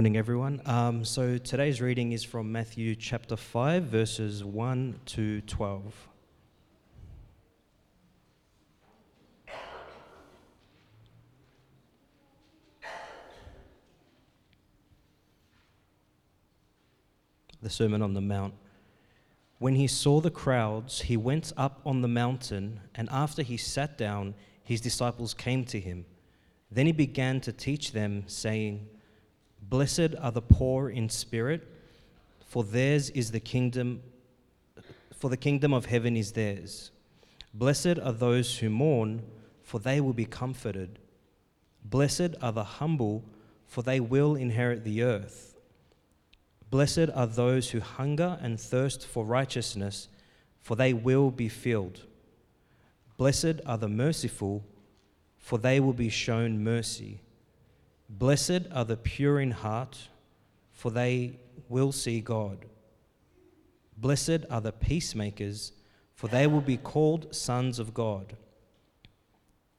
morning, everyone. Um, so today's reading is from Matthew chapter 5, verses 1 to 12. The Sermon on the Mount. When he saw the crowds, he went up on the mountain, and after he sat down, his disciples came to him. Then he began to teach them, saying, Blessed are the poor in spirit, for theirs is the kingdom, for the kingdom of heaven is theirs. Blessed are those who mourn, for they will be comforted. Blessed are the humble, for they will inherit the earth. Blessed are those who hunger and thirst for righteousness, for they will be filled. Blessed are the merciful, for they will be shown mercy. Blessed are the pure in heart, for they will see God. Blessed are the peacemakers, for they will be called sons of God.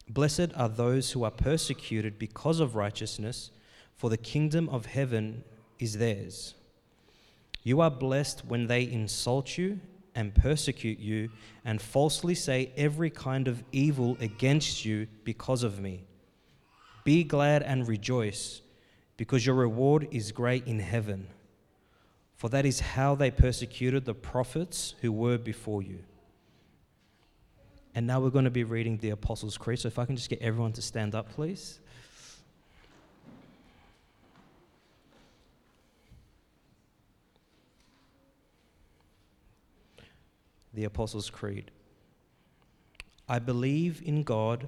Blessed are those who are persecuted because of righteousness, for the kingdom of heaven is theirs. You are blessed when they insult you and persecute you and falsely say every kind of evil against you because of me. Be glad and rejoice, because your reward is great in heaven. For that is how they persecuted the prophets who were before you. And now we're going to be reading the Apostles' Creed. So if I can just get everyone to stand up, please. The Apostles' Creed. I believe in God,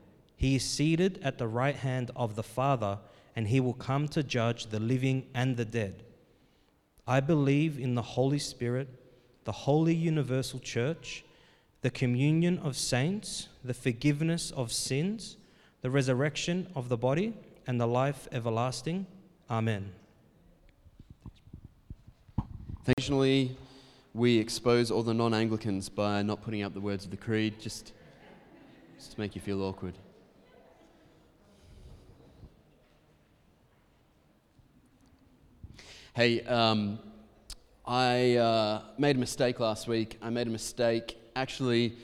He is seated at the right hand of the Father, and he will come to judge the living and the dead. I believe in the Holy Spirit, the holy universal church, the communion of saints, the forgiveness of sins, the resurrection of the body, and the life everlasting. Amen. Occasionally, we expose all the non Anglicans by not putting up the words of the creed, just, just to make you feel awkward. Hey, um, I uh, made a mistake last week. I made a mistake actually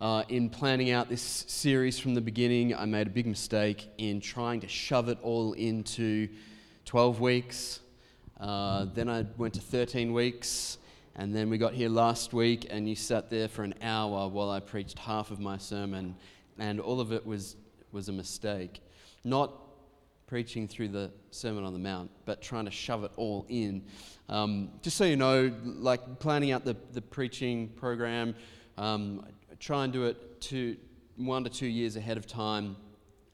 uh, in planning out this series from the beginning. I made a big mistake in trying to shove it all into 12 weeks. Uh, then I went to 13 weeks. And then we got here last week, and you sat there for an hour while I preached half of my sermon, and all of it was, was a mistake. Not preaching through the Sermon on the Mount, but trying to shove it all in. Um, just so you know, like planning out the, the preaching program, um, try and do it two, one to two years ahead of time.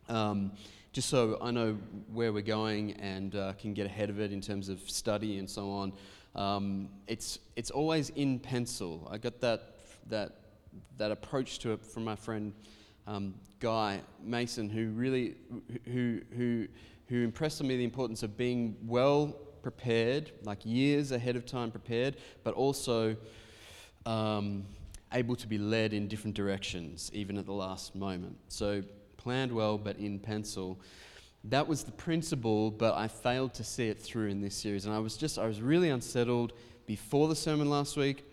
Um, just so I know where we're going and uh, can get ahead of it in terms of study and so on. Um, it's, it's always in pencil. I got that, that, that approach to it from my friend um, Guy Mason, who really who, who, who impressed on me the importance of being well prepared, like years ahead of time prepared, but also um, able to be led in different directions, even at the last moment. So planned well, but in pencil that was the principle, but I failed to see it through in this series. And I was just, I was really unsettled before the sermon last week,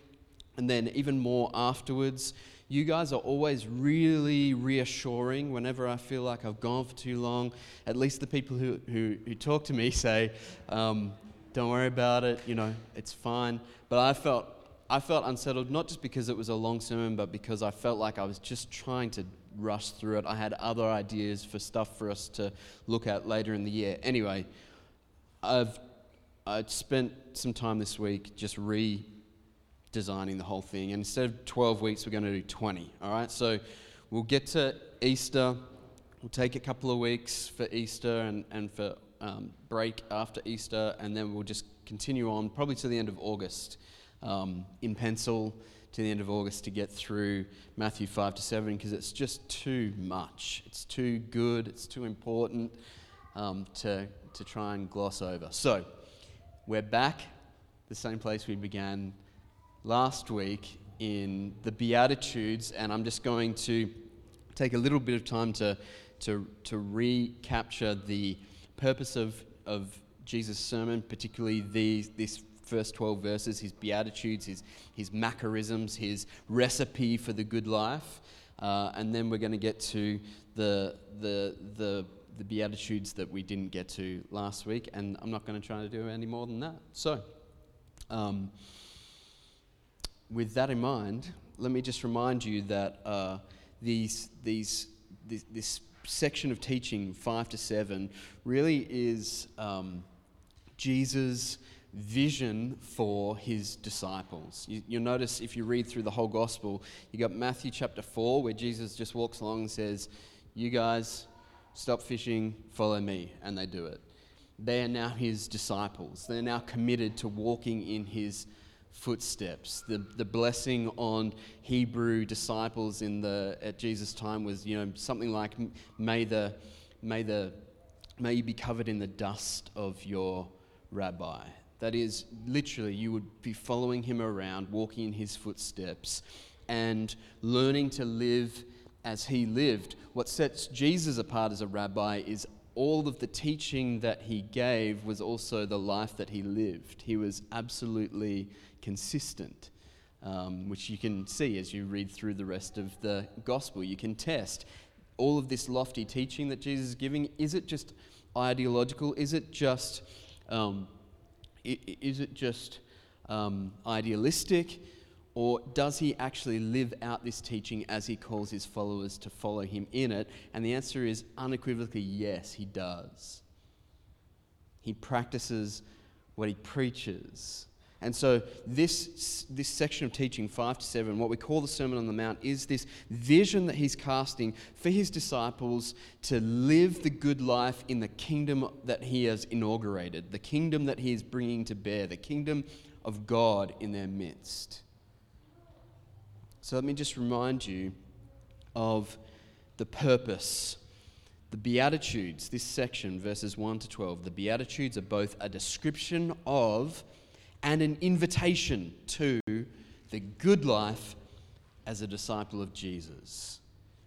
and then even more afterwards. You guys are always really reassuring whenever I feel like I've gone for too long. At least the people who, who, who talk to me say, um, don't worry about it, you know, it's fine. But I felt, I felt unsettled, not just because it was a long sermon, but because I felt like I was just trying to rush through it. I had other ideas for stuff for us to look at later in the year. Anyway, I've I've spent some time this week just redesigning the whole thing. And instead of 12 weeks, we're going to do 20. All right? So we'll get to Easter. We'll take a couple of weeks for Easter and, and for um, break after Easter, and then we'll just continue on probably to the end of August um, in pencil to the end of August to get through Matthew 5 to 7 because it's just too much. It's too good, it's too important um, to, to try and gloss over. So, we're back the same place we began last week in the Beatitudes, and I'm just going to take a little bit of time to, to, to recapture the purpose of, of Jesus' sermon, particularly these, this first 12 verses, his beatitudes, his, his macarisms, his recipe for the good life. Uh, and then we're going to get to the, the, the, the beatitudes that we didn't get to last week. And I'm not going to try to do any more than that. So, um, with that in mind, let me just remind you that uh, these, these, this, this, section of teaching, 5 to 7, really is um, Jesus' vision for his disciples. You, will notice if you read through the whole gospel, you got Matthew chapter 4, where Jesus just walks along and says, You guys, stop fishing, follow me. And they do it. They are now his disciples. They're now committed to walking in his footsteps. The, the blessing on Hebrew disciples in the, at Jesus' time was, you know, something like, may, the, may, the, may you be covered in the dust of your rabbi. That is, literally, you would be following him around, walking in his footsteps, and learning to live as he lived. What sets Jesus apart as a rabbi is all of the teaching that he gave was also the life that he lived. He was absolutely consistent, um, which you can see as you read through the rest of the gospel. You can test all of this lofty teaching that Jesus is giving. Is it just ideological? Is it just, um, is it just um, idealistic? Or does he actually live out this teaching as he calls his followers to follow him in it? And the answer is unequivocally yes, he does. He practices what he preaches. And so, this, this section of teaching, 5 to 7, what we call the Sermon on the Mount, is this vision that he's casting for his disciples to live the good life in the kingdom that he has inaugurated, the kingdom that he is bringing to bear, the kingdom of God in their midst. So, let me just remind you of the purpose. The Beatitudes, this section, verses 1 to 12, the Beatitudes are both a description of and an invitation to the good life as a disciple of Jesus.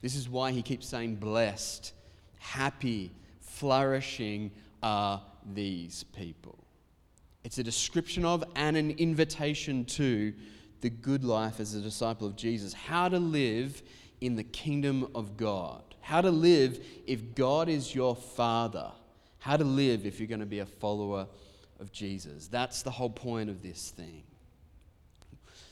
This is why he keeps saying, blessed, happy, flourishing are these people. It's a description of and an invitation to the good life as a disciple of Jesus. How to live in the kingdom of God. How to live if God is your Father. How to live if you're going to be a follower of Jesus. That's the whole point of this thing.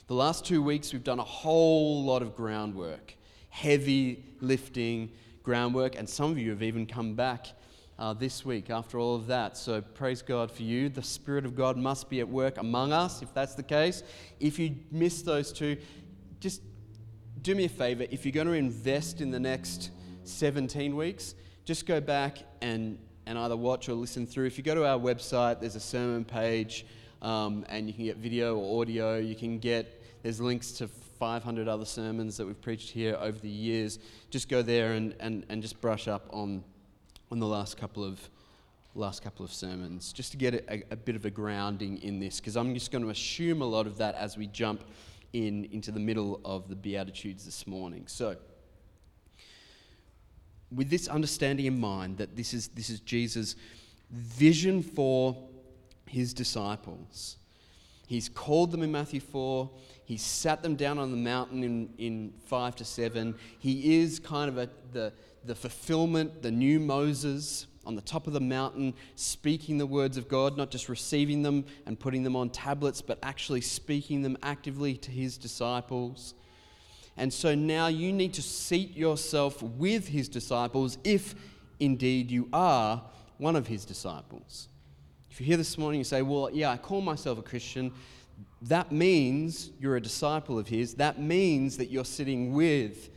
The last two weeks, we've done a whole lot of groundwork, heavy lifting groundwork, and some of you have even come back uh, this week after all of that. So praise God for you. The Spirit of God must be at work among us, if that's the case. If you missed those two, just do me a favor. If you're going to invest in the next 17 weeks, just go back and and either watch or listen through. If you go to our website, there's a sermon page, um, and you can get video or audio. You can get there's links to 500 other sermons that we've preached here over the years. Just go there and, and, and just brush up on on the last couple of last couple of sermons, just to get a, a bit of a grounding in this, because I'm just going to assume a lot of that as we jump in into the middle of the Beatitudes this morning. So with this understanding in mind that this is, this is Jesus' vision for his disciples. He's called them in Matthew 4. He sat them down on the mountain in, in 5 to 7. He is kind of a, the, the fulfillment, the new Moses on the top of the mountain, speaking the words of God, not just receiving them and putting them on tablets, but actually speaking them actively to his disciples. And so now you need to seat yourself with his disciples if indeed you are one of his disciples. If you're here this morning, you say, Well, yeah, I call myself a Christian. That means you're a disciple of his. That means that you're sitting with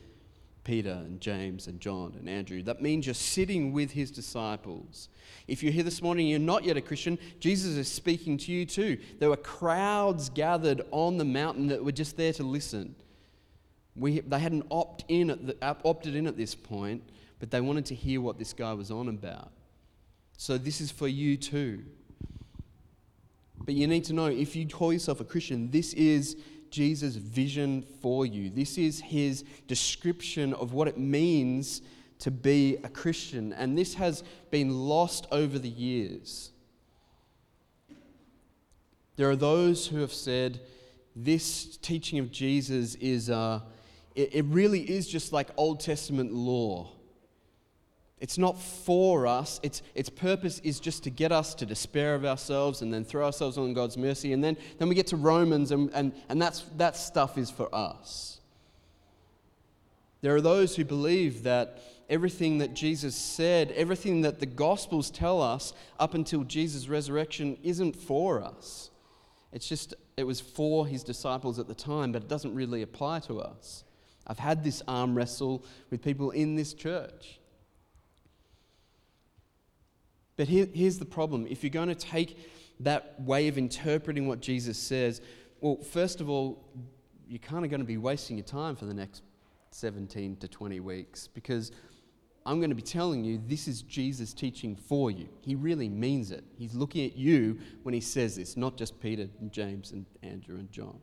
Peter and James and John and Andrew. That means you're sitting with his disciples. If you're here this morning you're not yet a Christian, Jesus is speaking to you too. There were crowds gathered on the mountain that were just there to listen. We, they hadn't opt in the, opted in at this point, but they wanted to hear what this guy was on about. So this is for you too. But you need to know if you call yourself a Christian, this is Jesus' vision for you. This is his description of what it means to be a Christian. And this has been lost over the years. There are those who have said this teaching of Jesus is, uh, it, it really is just like Old Testament law. It's not for us. Its, its purpose is just to get us to despair of ourselves and then throw ourselves on God's mercy. And then, then we get to Romans, and, and, and that's, that stuff is for us. There are those who believe that everything that Jesus said, everything that the Gospels tell us up until Jesus' resurrection, isn't for us. It's just, it was for his disciples at the time, but it doesn't really apply to us. I've had this arm wrestle with people in this church. But here, here's the problem if you're going to take that way of interpreting what Jesus says, well, first of all, you're kind of going to be wasting your time for the next 17 to 20 weeks because I'm going to be telling you this is Jesus teaching for you. He really means it. He's looking at you when he says this, not just Peter and James and Andrew and John.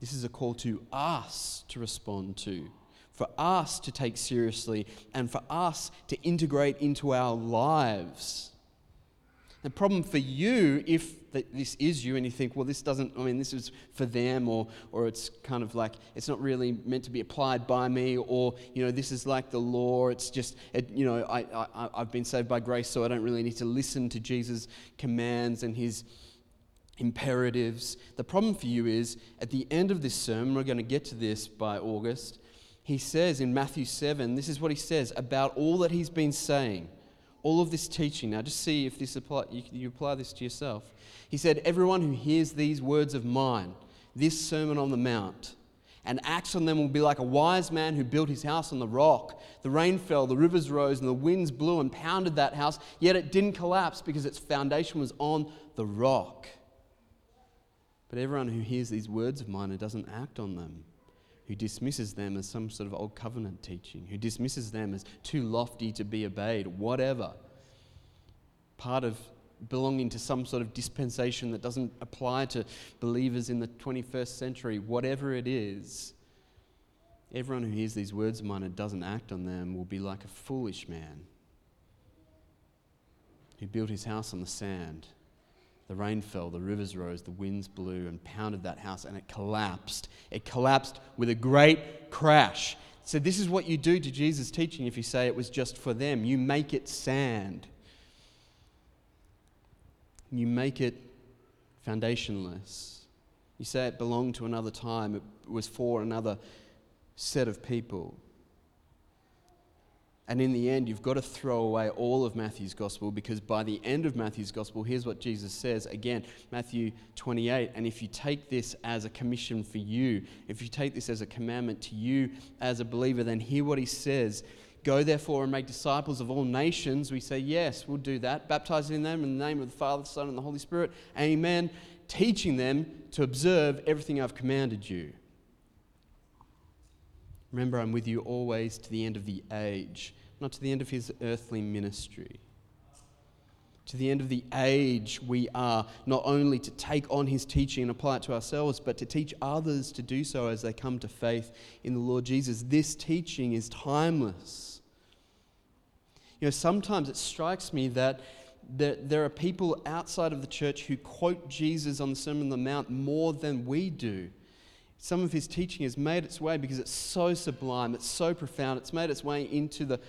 This is a call to us to respond to for us to take seriously and for us to integrate into our lives. The problem for you, if this is you and you think, well, this doesn't, I mean, this is for them, or, or it's kind of like, it's not really meant to be applied by me, or, you know, this is like the law, it's just, it, you know, I, I, I've been saved by grace, so I don't really need to listen to Jesus' commands and his imperatives. The problem for you is, at the end of this sermon, we're going to get to this by August, he says in Matthew 7, this is what he says about all that he's been saying, all of this teaching. Now, just see if this apply, you, you apply this to yourself. He said, Everyone who hears these words of mine, this Sermon on the Mount, and acts on them will be like a wise man who built his house on the rock. The rain fell, the rivers rose, and the winds blew and pounded that house, yet it didn't collapse because its foundation was on the rock. But everyone who hears these words of mine and doesn't act on them who dismisses them as some sort of old covenant teaching, who dismisses them as too lofty to be obeyed, whatever. Part of belonging to some sort of dispensation that doesn't apply to believers in the 21st century, whatever it is. Everyone who hears these words of mine and doesn't act on them will be like a foolish man who built his house on the sand the rain fell, the rivers rose, the winds blew and pounded that house, and it collapsed. It collapsed with a great crash. So, this is what you do to Jesus' teaching if you say it was just for them. You make it sand, you make it foundationless. You say it belonged to another time, it was for another set of people. And in the end, you've got to throw away all of Matthew's gospel because by the end of Matthew's gospel, here's what Jesus says again, Matthew 28. And if you take this as a commission for you, if you take this as a commandment to you as a believer, then hear what he says. Go therefore and make disciples of all nations. We say, Yes, we'll do that. Baptizing them in the name of the Father, the Son, and the Holy Spirit. Amen. Teaching them to observe everything I've commanded you. Remember, I'm with you always to the end of the age, not to the end of his earthly ministry. To the end of the age, we are not only to take on his teaching and apply it to ourselves, but to teach others to do so as they come to faith in the Lord Jesus. This teaching is timeless. You know, sometimes it strikes me that there are people outside of the church who quote Jesus on the Sermon on the Mount more than we do some of his teaching has made its way because it's so sublime, it's so profound, it's made its way into the,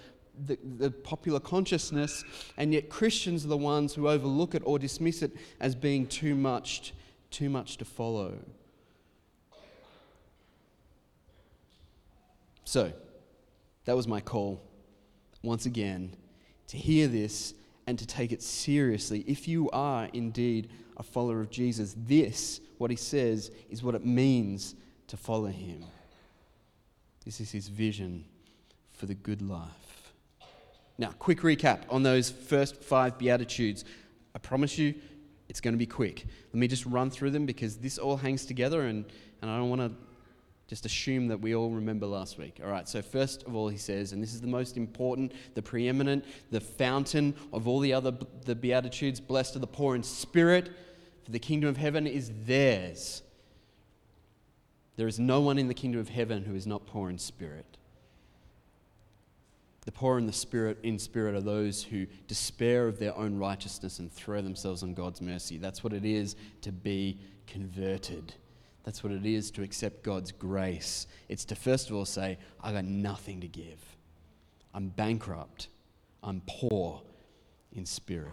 the, the, popular consciousness, and yet Christians are the ones who overlook it or dismiss it as being too much, too much to follow. So, that was my call, once again, to hear this and to take it seriously. If you are indeed a follower of Jesus, this, what he says, is what it means to follow him. This is his vision for the good life. Now, quick recap on those first five Beatitudes. I promise you it's going to be quick. Let me just run through them because this all hangs together and, and I don't want to just assume that we all remember last week. All right, so first of all, he says, and this is the most important, the preeminent, the fountain of all the other the Beatitudes blessed are the poor in spirit, for the kingdom of heaven is theirs. There is no one in the kingdom of heaven who is not poor in spirit. The poor in the spirit in spirit are those who despair of their own righteousness and throw themselves on God's mercy. That's what it is to be converted. That's what it is to accept God's grace. It's to first of all say, I got nothing to give. I'm bankrupt. I'm poor in spirit.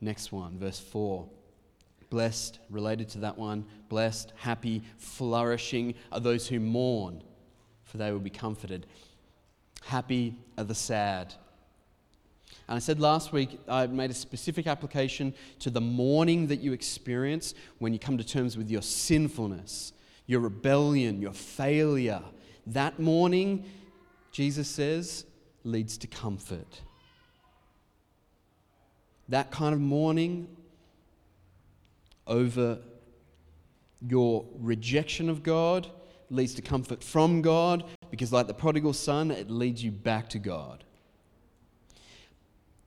Next one, verse 4. Blessed, related to that one, blessed, happy, flourishing are those who mourn, for they will be comforted. Happy are the sad, and I said last week, I made a specific application to the mourning that you experience when you come to terms with your sinfulness, your rebellion, your failure. That mourning, Jesus says, leads to comfort. That kind of mourning over your rejection of God leads to comfort from God because, like the prodigal son, it leads you back to God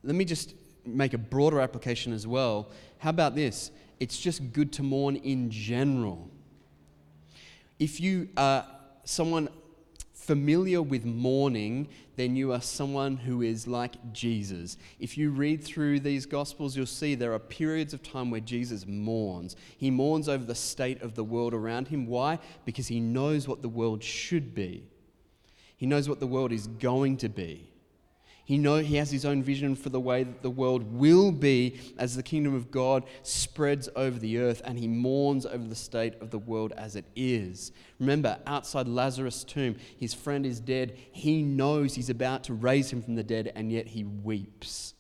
let me just make a broader application as well. How about this? It's just good to mourn in general. If you are someone familiar with mourning, then you are someone who is like Jesus. If you read through these Gospels, you'll see there are periods of time where Jesus mourns. He mourns over the state of the world around him. Why? Because he knows what the world should be, he knows what the world is going to be. He know he has his own vision for the way that the world will be as the kingdom of God spreads over the earth and he mourns over the state of the world as it is. Remember, outside Lazarus' tomb, his friend is dead. He knows he's about to raise him from the dead and yet he weeps.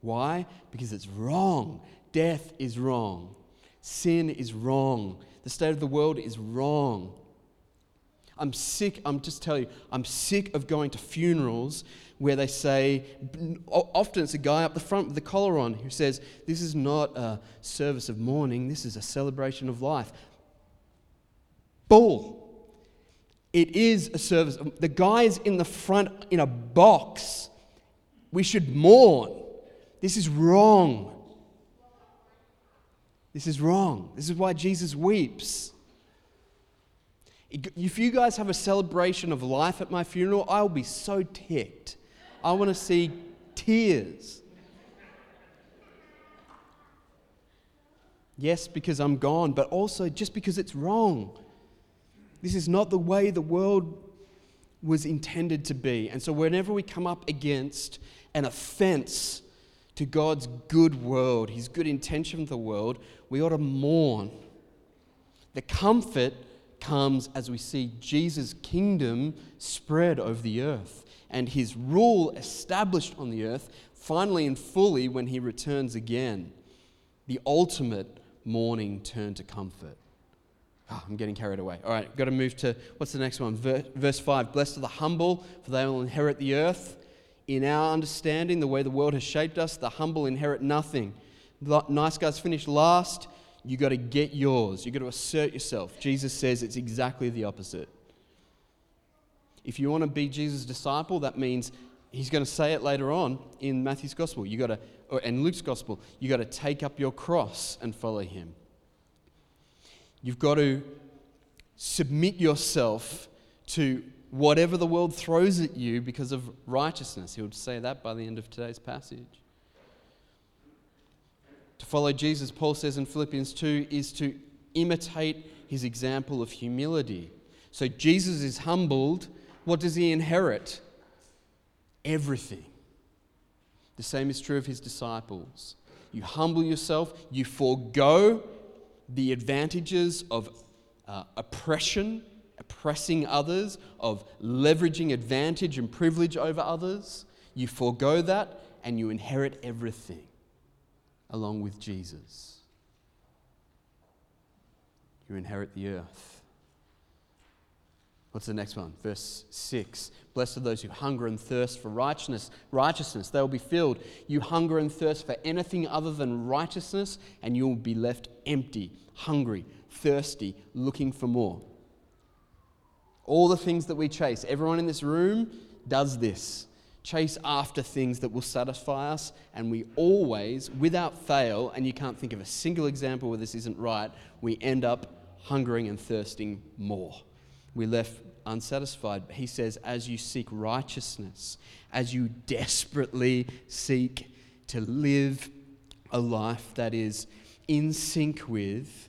Why? Because it's wrong. Death is wrong. Sin is wrong. The state of the world is wrong. I'm sick, I'm just telling you, I'm sick of going to funerals where they say, often it's a guy up the front with the collar on who says, This is not a service of mourning, this is a celebration of life. Bull. It is a service. The guy is in the front in a box. We should mourn. This is wrong. This is wrong. This is why Jesus weeps. If you guys have a celebration of life at my funeral, I'll be so ticked. I want to see tears. Yes, because I'm gone, but also just because it's wrong. This is not the way the world was intended to be. And so, whenever we come up against an offense to God's good world, His good intention for the world, we ought to mourn. The comfort comes as we see Jesus' kingdom spread over the earth and his rule established on the earth, finally and fully when he returns again. The ultimate mourning turned to comfort. Oh, I'm getting carried away. All right, got to move to what's the next one? Verse 5 Blessed are the humble, for they will inherit the earth. In our understanding, the way the world has shaped us, the humble inherit nothing. Nice guys finish last you got to get yours. You got to assert yourself. Jesus says it's exactly the opposite. If you want to be Jesus' disciple, that means he's going to say it later on in Matthew's gospel. You got to, and Luke's gospel. You got to take up your cross and follow him. You've got to submit yourself to whatever the world throws at you because of righteousness. He'll say that by the end of today's passage. To follow Jesus, Paul says in Philippians 2, is to imitate his example of humility. So Jesus is humbled. What does he inherit? Everything. The same is true of his disciples. You humble yourself, you forego the advantages of uh, oppression, oppressing others, of leveraging advantage and privilege over others. You forego that and you inherit everything along with Jesus. You inherit the earth. What's the next one? Verse 6. Blessed are those who hunger and thirst for righteousness. Righteousness, they will be filled. You hunger and thirst for anything other than righteousness, and you will be left empty, hungry, thirsty, looking for more. All the things that we chase, everyone in this room does this. Chase after things that will satisfy us, and we always, without fail, and you can't think of a single example where this isn't right, we end up hungering and thirsting more we're left unsatisfied. He says, as you seek righteousness, as you desperately seek to live a life that is in sync with,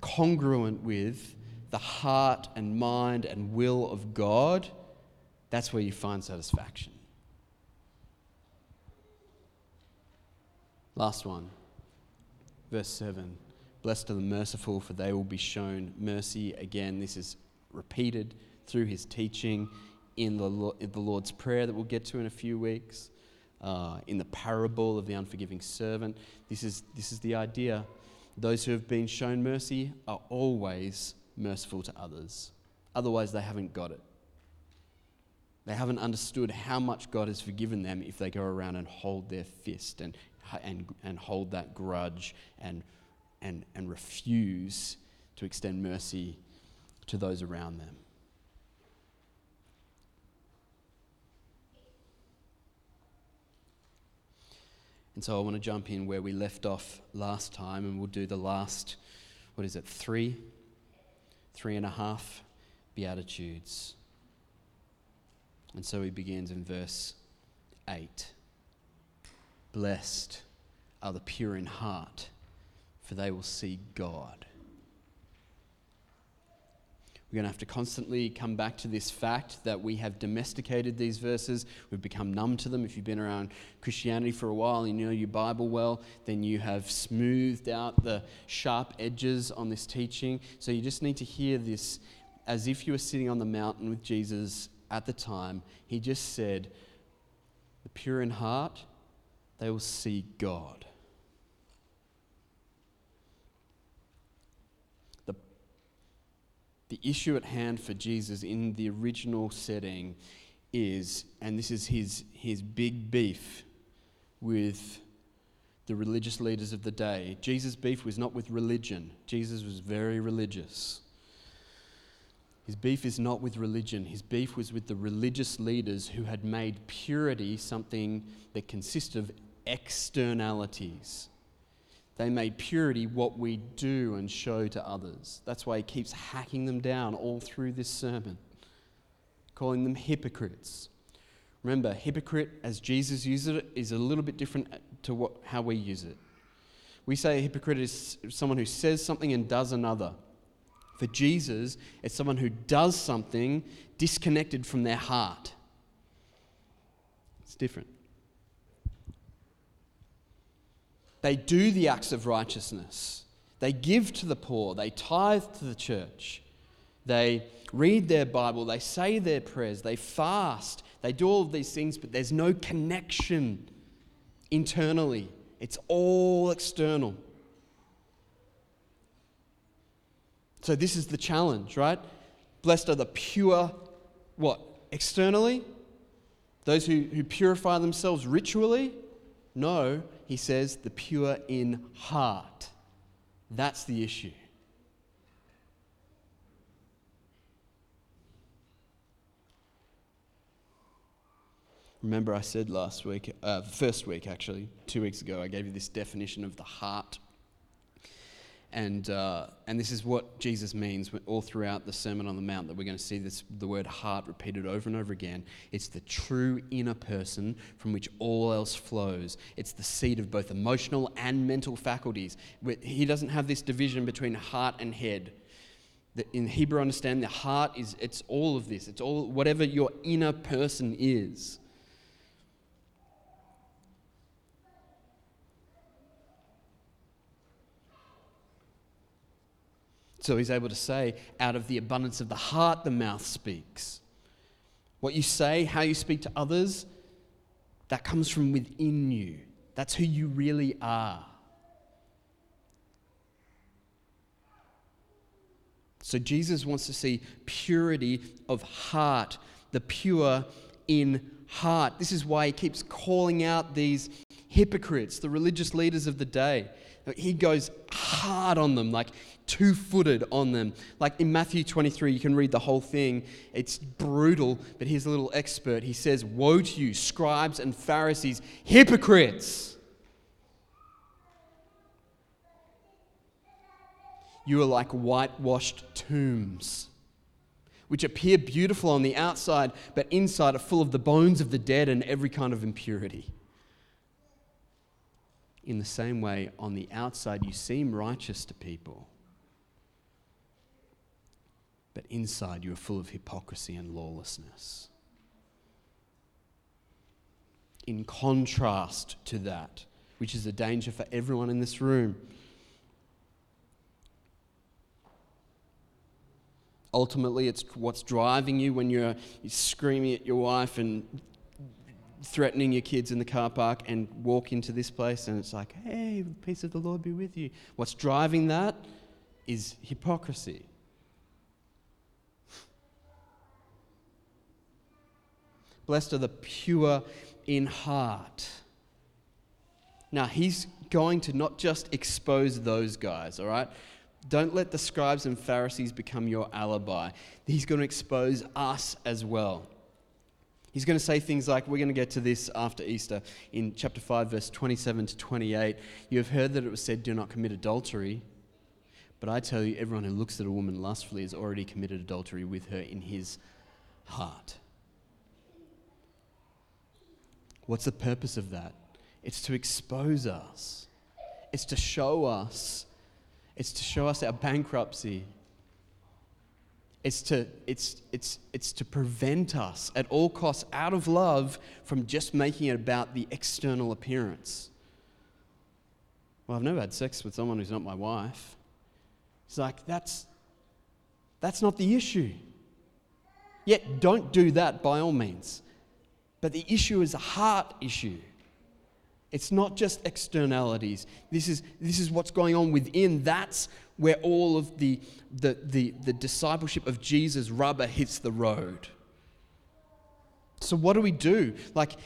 congruent with the heart and mind and will of God, that's where you find satisfaction. Last one, verse 7. Blessed are the merciful, for they will be shown mercy. Again, this is repeated through his teaching in the, Lord's Prayer that we'll get to in a few weeks, uh, in the parable of the unforgiving servant. This is, this is the idea. Those who have been shown mercy are always merciful to others. Otherwise, they haven't got it. They haven't understood how much God has forgiven them if they go around and hold their fist and, and, and hold that grudge and and, and refuse to extend mercy to those around them. And so I want to jump in where we left off last time, and we'll do the last, what is it, three? Three and a half Beatitudes. And so he begins in verse 8 Blessed are the pure in heart for they will see God. We're going to have to constantly come back to this fact that we have domesticated these verses. We've become numb to them. If you've been around Christianity for a while and you know your Bible well, then you have smoothed out the sharp edges on this teaching. So you just need to hear this as if you were sitting on the mountain with Jesus at the time. He just said, The pure in heart, they will see God. The issue at hand for Jesus in the original setting is, and this is his, his big beef with the religious leaders of the day. Jesus' beef was not with religion, Jesus was very religious. His beef is not with religion. His beef was with the religious leaders who had made purity something that consisted of externalities. They made purity what we do and show to others. That's why he keeps hacking them down all through this sermon, calling them hypocrites. Remember, hypocrite, as Jesus uses it, is a little bit different to what, how we use it. We say a hypocrite is someone who says something and does another. For Jesus, it's someone who does something disconnected from their heart. It's different. They do the acts of righteousness. They give to the poor. They tithe to the church. They read their Bible. They say their prayers. They fast. They do all of these things, but there's no connection internally. It's all external. So, this is the challenge, right? Blessed are the pure, what? Externally? Those who, who purify themselves ritually? No, he says, the pure in heart. That's the issue. Remember, I said last week, uh, first week actually, two weeks ago, I gave you this definition of the heart and, uh, and this is what Jesus means all throughout the Sermon on the Mount that we're going to see this, the word heart repeated over and over again. It's the true inner person from which all else flows. It's the seat of both emotional and mental faculties. He doesn't have this division between heart and head. In Hebrew understand the heart is it's all of this. It's all whatever your inner person is. So he's able to say, out of the abundance of the heart, the mouth speaks. What you say, how you speak to others, that comes from within you. That's who you really are. So Jesus wants to see purity of heart, the pure in heart. This is why he keeps calling out these hypocrites, the religious leaders of the day. He goes hard on them, like two footed on them. Like in Matthew 23, you can read the whole thing. It's brutal, but here's a little expert. He says, Woe to you, scribes and Pharisees, hypocrites! You are like whitewashed tombs, which appear beautiful on the outside, but inside are full of the bones of the dead and every kind of impurity in the same way, on the outside, you seem righteous to people, but inside, you are full of hypocrisy and lawlessness. In contrast to that, which is a danger for everyone in this room, ultimately, it's what's driving you when you're, screaming at your wife and threatening your kids in the car park and walk into this place and it's like, hey, peace of the Lord be with you. What's driving that is hypocrisy. Blessed are the pure in heart. Now, he's going to not just expose those guys, all right? Don't let the scribes and Pharisees become your alibi. He's going to expose us as well. He's going to say things like, we're going to get to this after Easter in chapter 5, verse 27 to 28. You have heard that it was said, Do not commit adultery. But I tell you, everyone who looks at a woman lustfully has already committed adultery with her in his heart. What's the purpose of that? It's to expose us, it's to show us, it's to show us our bankruptcy, it's to, it's, it's, it's to prevent us at all costs, out of love, from just making it about the external appearance. Well, I've never had sex with someone who's not my wife. It's like, that's, that's not the issue. Yet, don't do that by all means. But the issue is a heart issue. It's not just externalities. This is, this is what's going on within. That's where all of the, the, the, the discipleship of Jesus rubber hits the road. So, what do we do? Like,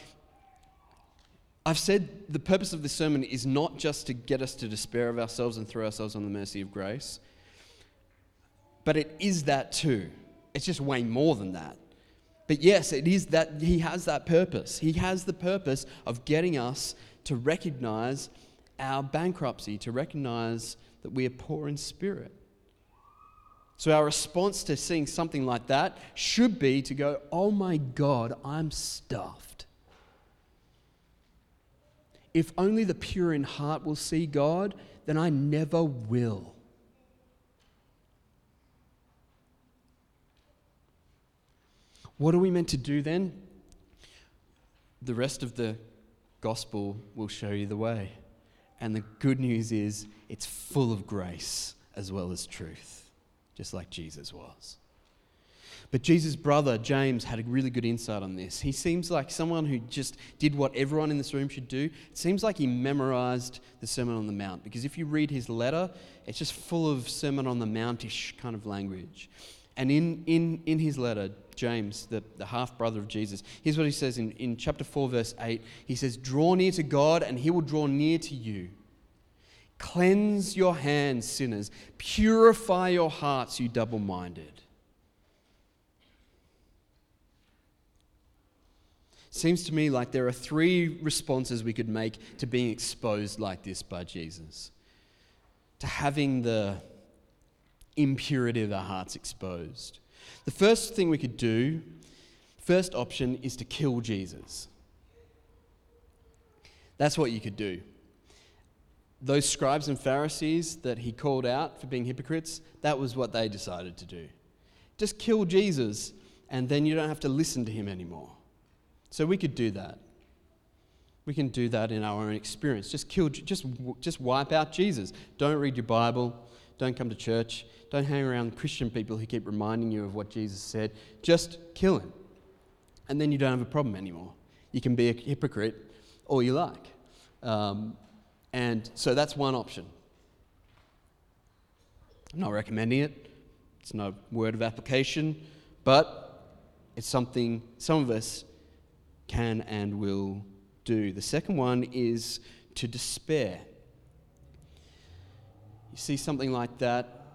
I've said the purpose of this sermon is not just to get us to despair of ourselves and throw ourselves on the mercy of grace, but it is that too. It's just way more than that. But yes, it is that he has that purpose. He has the purpose of getting us to recognize our bankruptcy, to recognize that we are poor in spirit. So, our response to seeing something like that should be to go, Oh my God, I'm stuffed. If only the pure in heart will see God, then I never will. What are we meant to do then? The rest of the gospel will show you the way. And the good news is it's full of grace as well as truth, just like Jesus was. But Jesus' brother, James, had a really good insight on this. He seems like someone who just did what everyone in this room should do. It seems like he memorized the Sermon on the Mount, because if you read his letter, it's just full of Sermon on the Mountish kind of language. And in, in, in his letter, James, the, the half brother of Jesus, here's what he says in, in chapter 4, verse 8. He says, Draw near to God, and he will draw near to you. Cleanse your hands, sinners. Purify your hearts, you double minded. Seems to me like there are three responses we could make to being exposed like this by Jesus to having the impurity of our hearts exposed. The first thing we could do, first option, is to kill Jesus. That's what you could do. Those scribes and Pharisees that he called out for being hypocrites, that was what they decided to do. Just kill Jesus, and then you don't have to listen to him anymore. So we could do that. We can do that in our own experience. Just kill, just, just wipe out Jesus. Don't read your Bible. Don't come to church. Don't hang around Christian people who keep reminding you of what Jesus said. Just kill him. And then you don't have a problem anymore. You can be a hypocrite all you like. Um, and so that's one option. I'm not recommending it, It's not a word of application, but it's something some of us can and will do. The second one is to despair. You see something like that,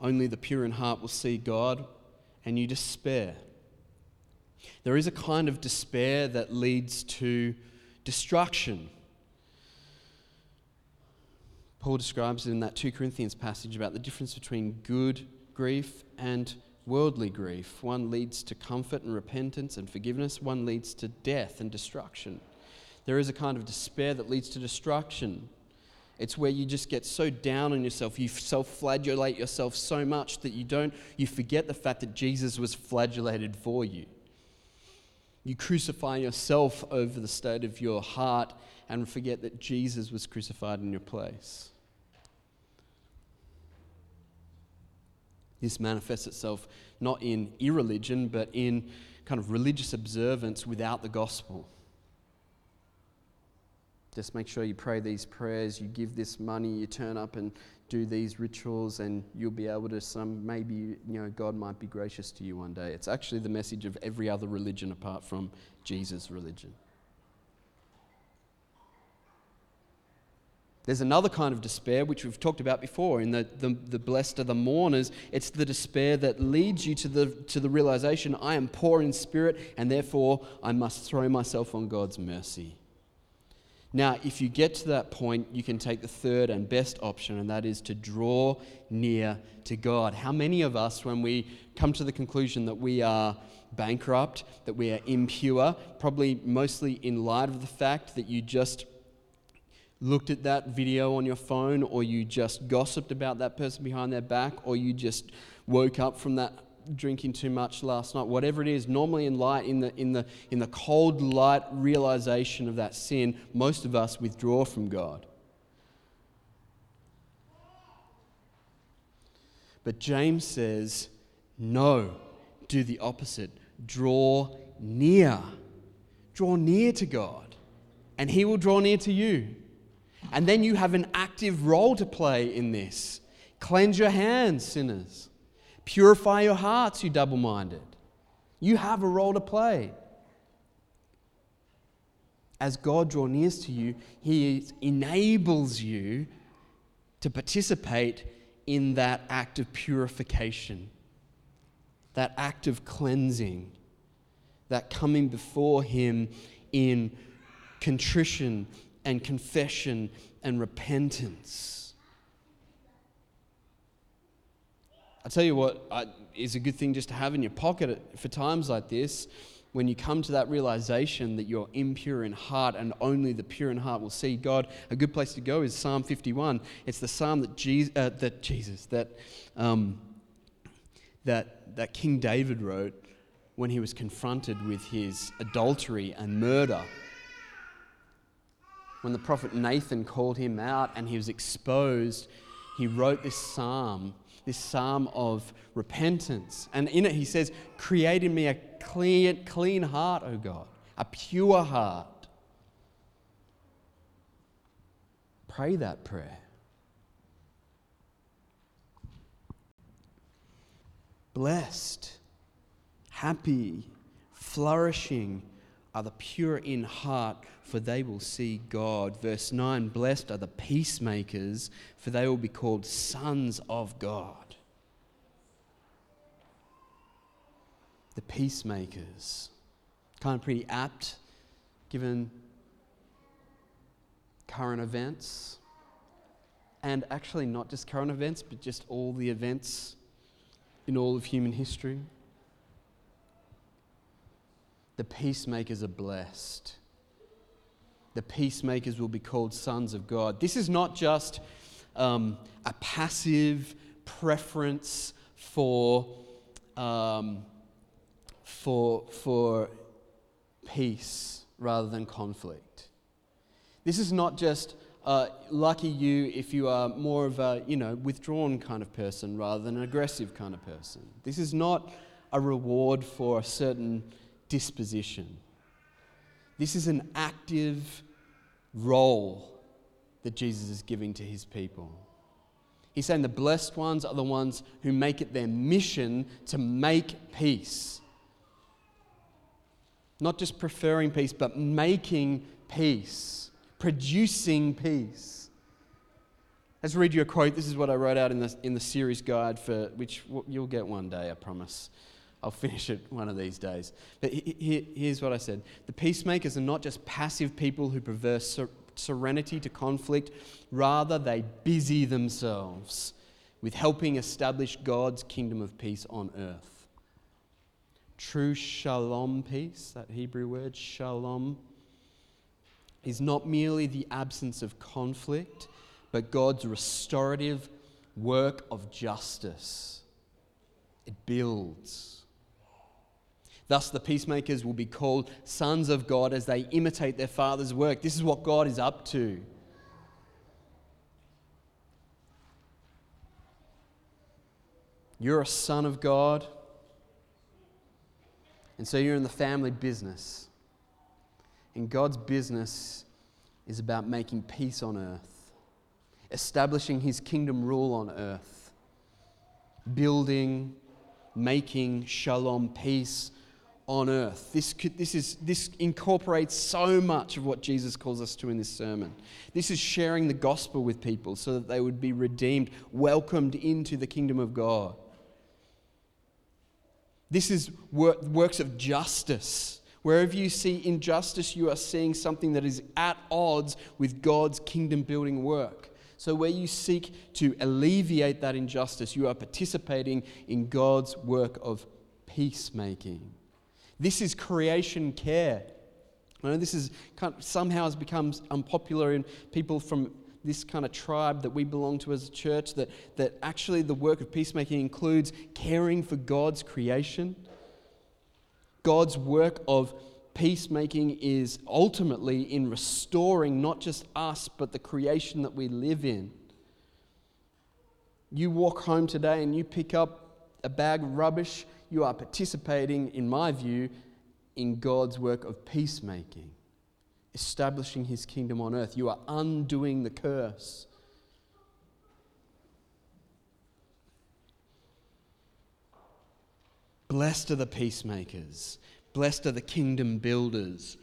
only the pure in heart will see God, and you despair. There is a kind of despair that leads to destruction. Paul describes it in that 2 Corinthians passage about the difference between good grief and worldly grief. One leads to comfort and repentance and forgiveness, one leads to death and destruction. There is a kind of despair that leads to destruction. It's where you just get so down on yourself, you self flagellate yourself so much that you don't, you forget the fact that Jesus was flagellated for you. You crucify yourself over the state of your heart and forget that Jesus was crucified in your place. This manifests itself not in irreligion, but in kind of religious observance without the gospel. Just make sure you pray these prayers, you give this money, you turn up and do these rituals, and you'll be able to some maybe you know God might be gracious to you one day. It's actually the message of every other religion apart from Jesus' religion. There's another kind of despair, which we've talked about before, in the, the, the, blessed are the mourners. It's the despair that leads you to the, to the realization I am poor in spirit, and therefore I must throw myself on God's mercy. Now, if you get to that point, you can take the third and best option, and that is to draw near to God. How many of us, when we come to the conclusion that we are bankrupt, that we are impure, probably mostly in light of the fact that you just looked at that video on your phone, or you just gossiped about that person behind their back, or you just woke up from that drinking too much last night, whatever it is, normally in light, in the, in the, in the cold light realization of that sin, most of us withdraw from God. But James says, no, do the opposite. Draw near. Draw near to God, and He will draw near to you. And then you have an active role to play in this. Cleanse your hands, sinners. Purify your hearts, you double minded. You have a role to play. As God draws near to you, He enables you to participate in that act of purification, that act of cleansing, that coming before Him in contrition and confession and repentance. I tell you what I, is a good thing just to have in your pocket for times like this when you come to that realization that you're impure in heart and only the pure in heart will see God, a good place to go is Psalm 51. It's the psalm that Jesus, uh, that, Jesus, that, um, that, that King David wrote when he was confronted with his adultery and murder. When the prophet Nathan called him out and he was exposed, he wrote this psalm this psalm of repentance. And in it, he says, Create in me a clean, clean heart, O God, a pure heart. Pray that prayer. Blessed, happy, flourishing are the pure in heart, for they will see God. Verse 9 Blessed are the peacemakers, for they will be called sons of God. The peacemakers. Kind of pretty apt given current events. And actually, not just current events, but just all the events in all of human history. The peacemakers are blessed. The peacemakers will be called sons of God. This is not just um, a passive preference for, um, for, for peace rather than conflict. This is not just uh, lucky you if you are more of a you know withdrawn kind of person rather than an aggressive kind of person. This is not a reward for a certain disposition. This is an active role that Jesus is giving to his people. He's saying the blessed ones are the ones who make it their mission to make peace. Not just preferring peace, but making peace, producing peace. Let's read you a quote. This is what I wrote out in the, in the series guide for which you'll get one day, I promise. I'll finish it one of these days. But here's what I said The peacemakers are not just passive people who prefer serenity to conflict, rather, they busy themselves with helping establish God's kingdom of peace on earth. True shalom peace, that Hebrew word, shalom, is not merely the absence of conflict, but God's restorative work of justice. It builds. Thus, the peacemakers will be called sons of God as they imitate their Father's work. This is what God is up to. You're a son of God, and so you're in the family business. And God's business is about making peace on earth, establishing his kingdom rule on earth, building, making shalom, peace on earth. This, could, this, is, this incorporates so much of what Jesus calls us to in this sermon. This is sharing the gospel with people so that they would be redeemed, welcomed into the kingdom of God. This is work, works of justice. Wherever you see injustice, you are seeing something that is at odds with God's kingdom building work. So, where you seek to alleviate that injustice, you are participating in God's work of peacemaking. This is creation care. I know this is kind of, somehow has become unpopular in people from this kind of tribe that we belong to as a church that, that actually the work of peacemaking includes caring for God's creation. God's work of peacemaking is ultimately in restoring not just us, but the creation that we live in. You walk home today and you pick up a bag of rubbish you are participating, in my view, in God's work of peacemaking, establishing his kingdom on earth. You are undoing the curse. Blessed are the peacemakers, blessed are the kingdom builders.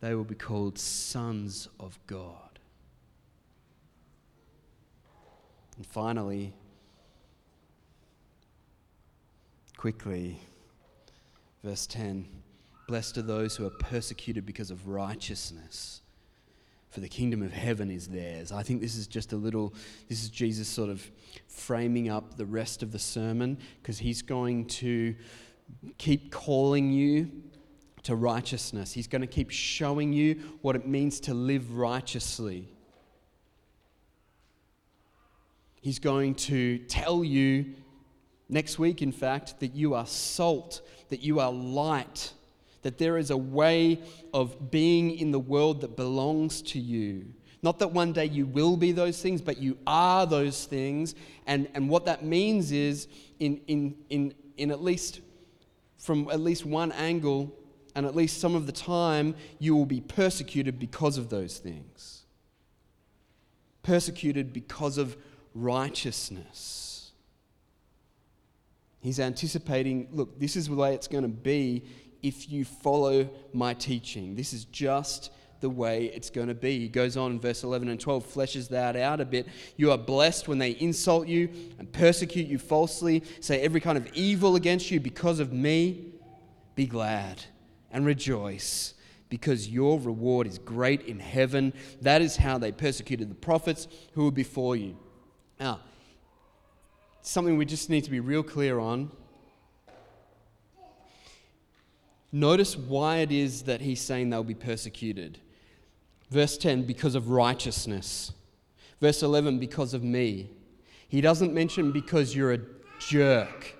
They will be called sons of God. And finally, quickly. Verse 10 Blessed are those who are persecuted because of righteousness, for the kingdom of heaven is theirs. I think this is just a little, this is Jesus sort of framing up the rest of the sermon because he's going to keep calling you to righteousness. He's going to keep showing you what it means to live righteously. He's going to tell you Next week, in fact, that you are salt, that you are light, that there is a way of being in the world that belongs to you. Not that one day you will be those things, but you are those things. And, and what that means is, in, in, in, in at least from at least one angle, and at least some of the time, you will be persecuted because of those things. Persecuted because of righteousness. He's anticipating look, this is the way it's going to be if you follow my teaching. This is just the way it's going to be. He goes on in verse 11 and 12, fleshes that out a bit. You are blessed when they insult you and persecute you falsely, say every kind of evil against you because of me. Be glad and rejoice because your reward is great in heaven. That is how they persecuted the prophets who were before you. Now, something we just need to be real clear on. Notice why it is that he's saying they'll be persecuted. Verse 10, because of righteousness. Verse 11, because of me. He doesn't mention because you're a jerk.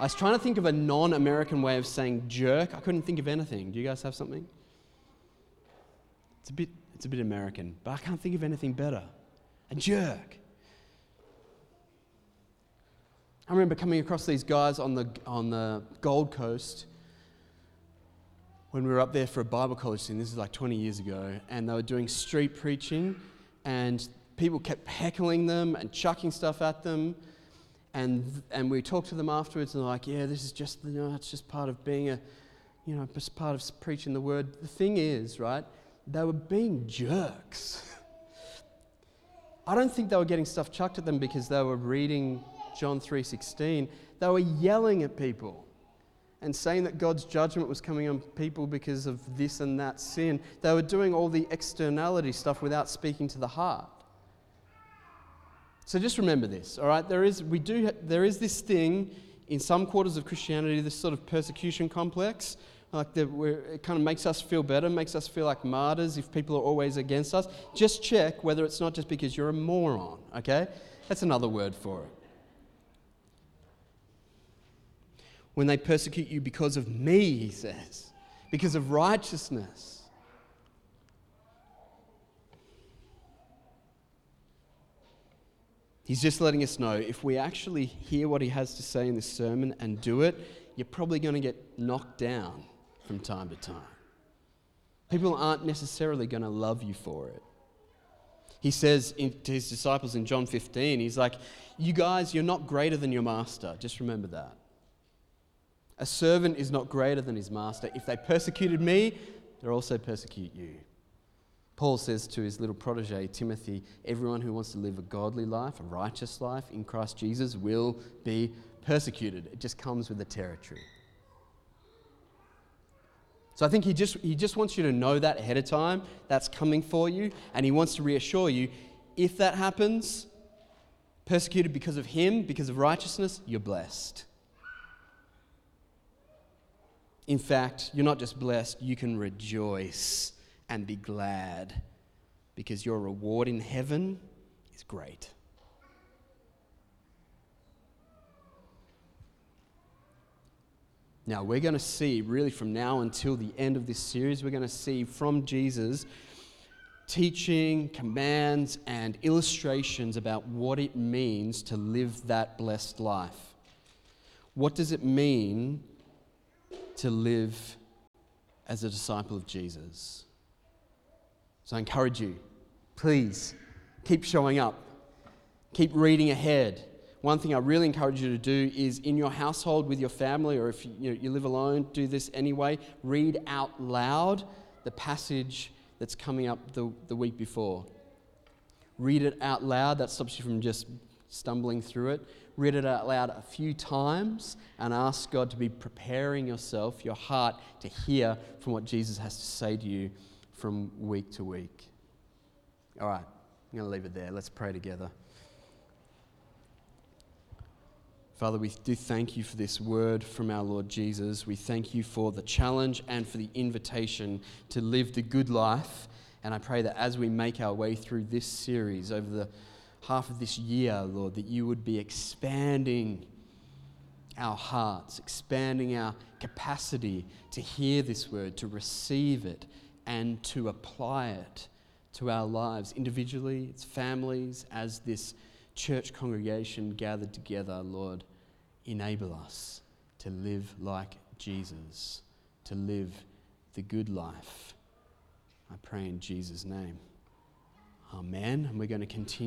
I was trying to think of a non American way of saying jerk. I couldn't think of anything. Do you guys have something? It's a bit, it's a bit American, but I can't think of anything better. A jerk. I remember coming across these guys on the, on the Gold Coast when we were up there for a Bible college thing. This is like 20 years ago. And they were doing street preaching. And people kept heckling them and chucking stuff at them. And, and we talked to them afterwards and they're like, yeah, this is just, you know, it's just part of being a, you know, just part of preaching the word. The thing is, right, they were being jerks. I don't think they were getting stuff chucked at them because they were reading John 3:16. They were yelling at people and saying that God's judgment was coming on people because of this and that sin. They were doing all the externality stuff without speaking to the heart. So just remember this, all right? There is, we do, there is this thing in some quarters of Christianity, this sort of persecution complex, like the, it kind of makes us feel better, makes us feel like martyrs if people are always against us. Just check whether it's not just because you're a moron, okay? That's another word for it. When they persecute you because of me, he says, because of righteousness. He's just letting us know if we actually hear what he has to say in this sermon and do it, you're probably going to get knocked down from time to time. People aren't necessarily going to love you for it. He says to his disciples in John 15, he's like, You guys, you're not greater than your master. Just remember that. A servant is not greater than his master. If they persecuted me, they'll also persecute you. Paul says to his little protege, Timothy, everyone who wants to live a godly life, a righteous life in Christ Jesus will be persecuted. It just comes with the territory. So I think he just, he just wants you to know that ahead of time. That's coming for you. And he wants to reassure you if that happens, persecuted because of him, because of righteousness, you're blessed. In fact, you're not just blessed, you can rejoice and be glad because your reward in heaven is great. Now, we're going to see, really, from now until the end of this series, we're going to see from Jesus teaching, commands, and illustrations about what it means to live that blessed life. What does it mean to live as a disciple of Jesus. So I encourage you, please keep showing up, keep reading ahead. One thing I really encourage you to do is in your household with your family, or if you, you, know, you live alone, do this anyway. Read out loud the passage that's coming up the, the week before. Read it out loud. That stops you from just stumbling through it read it out loud a few times and ask God to be preparing yourself, your heart, to hear from what Jesus has to say to you from week to week. All right, I'm going to leave it there. Let's pray together. Father, we do thank you for this word from our Lord Jesus. We thank you for the challenge and for the invitation to live the good life. And I pray that as we make our way through this series over the half of this year, Lord, that you would be expanding our hearts, expanding our capacity to hear this word, to receive it, and to apply it to our lives individually, its families, as this church congregation gathered together, Lord. Enable us to live like Jesus, to live the good life. I pray in Jesus' name. Amen. And we're going to continue.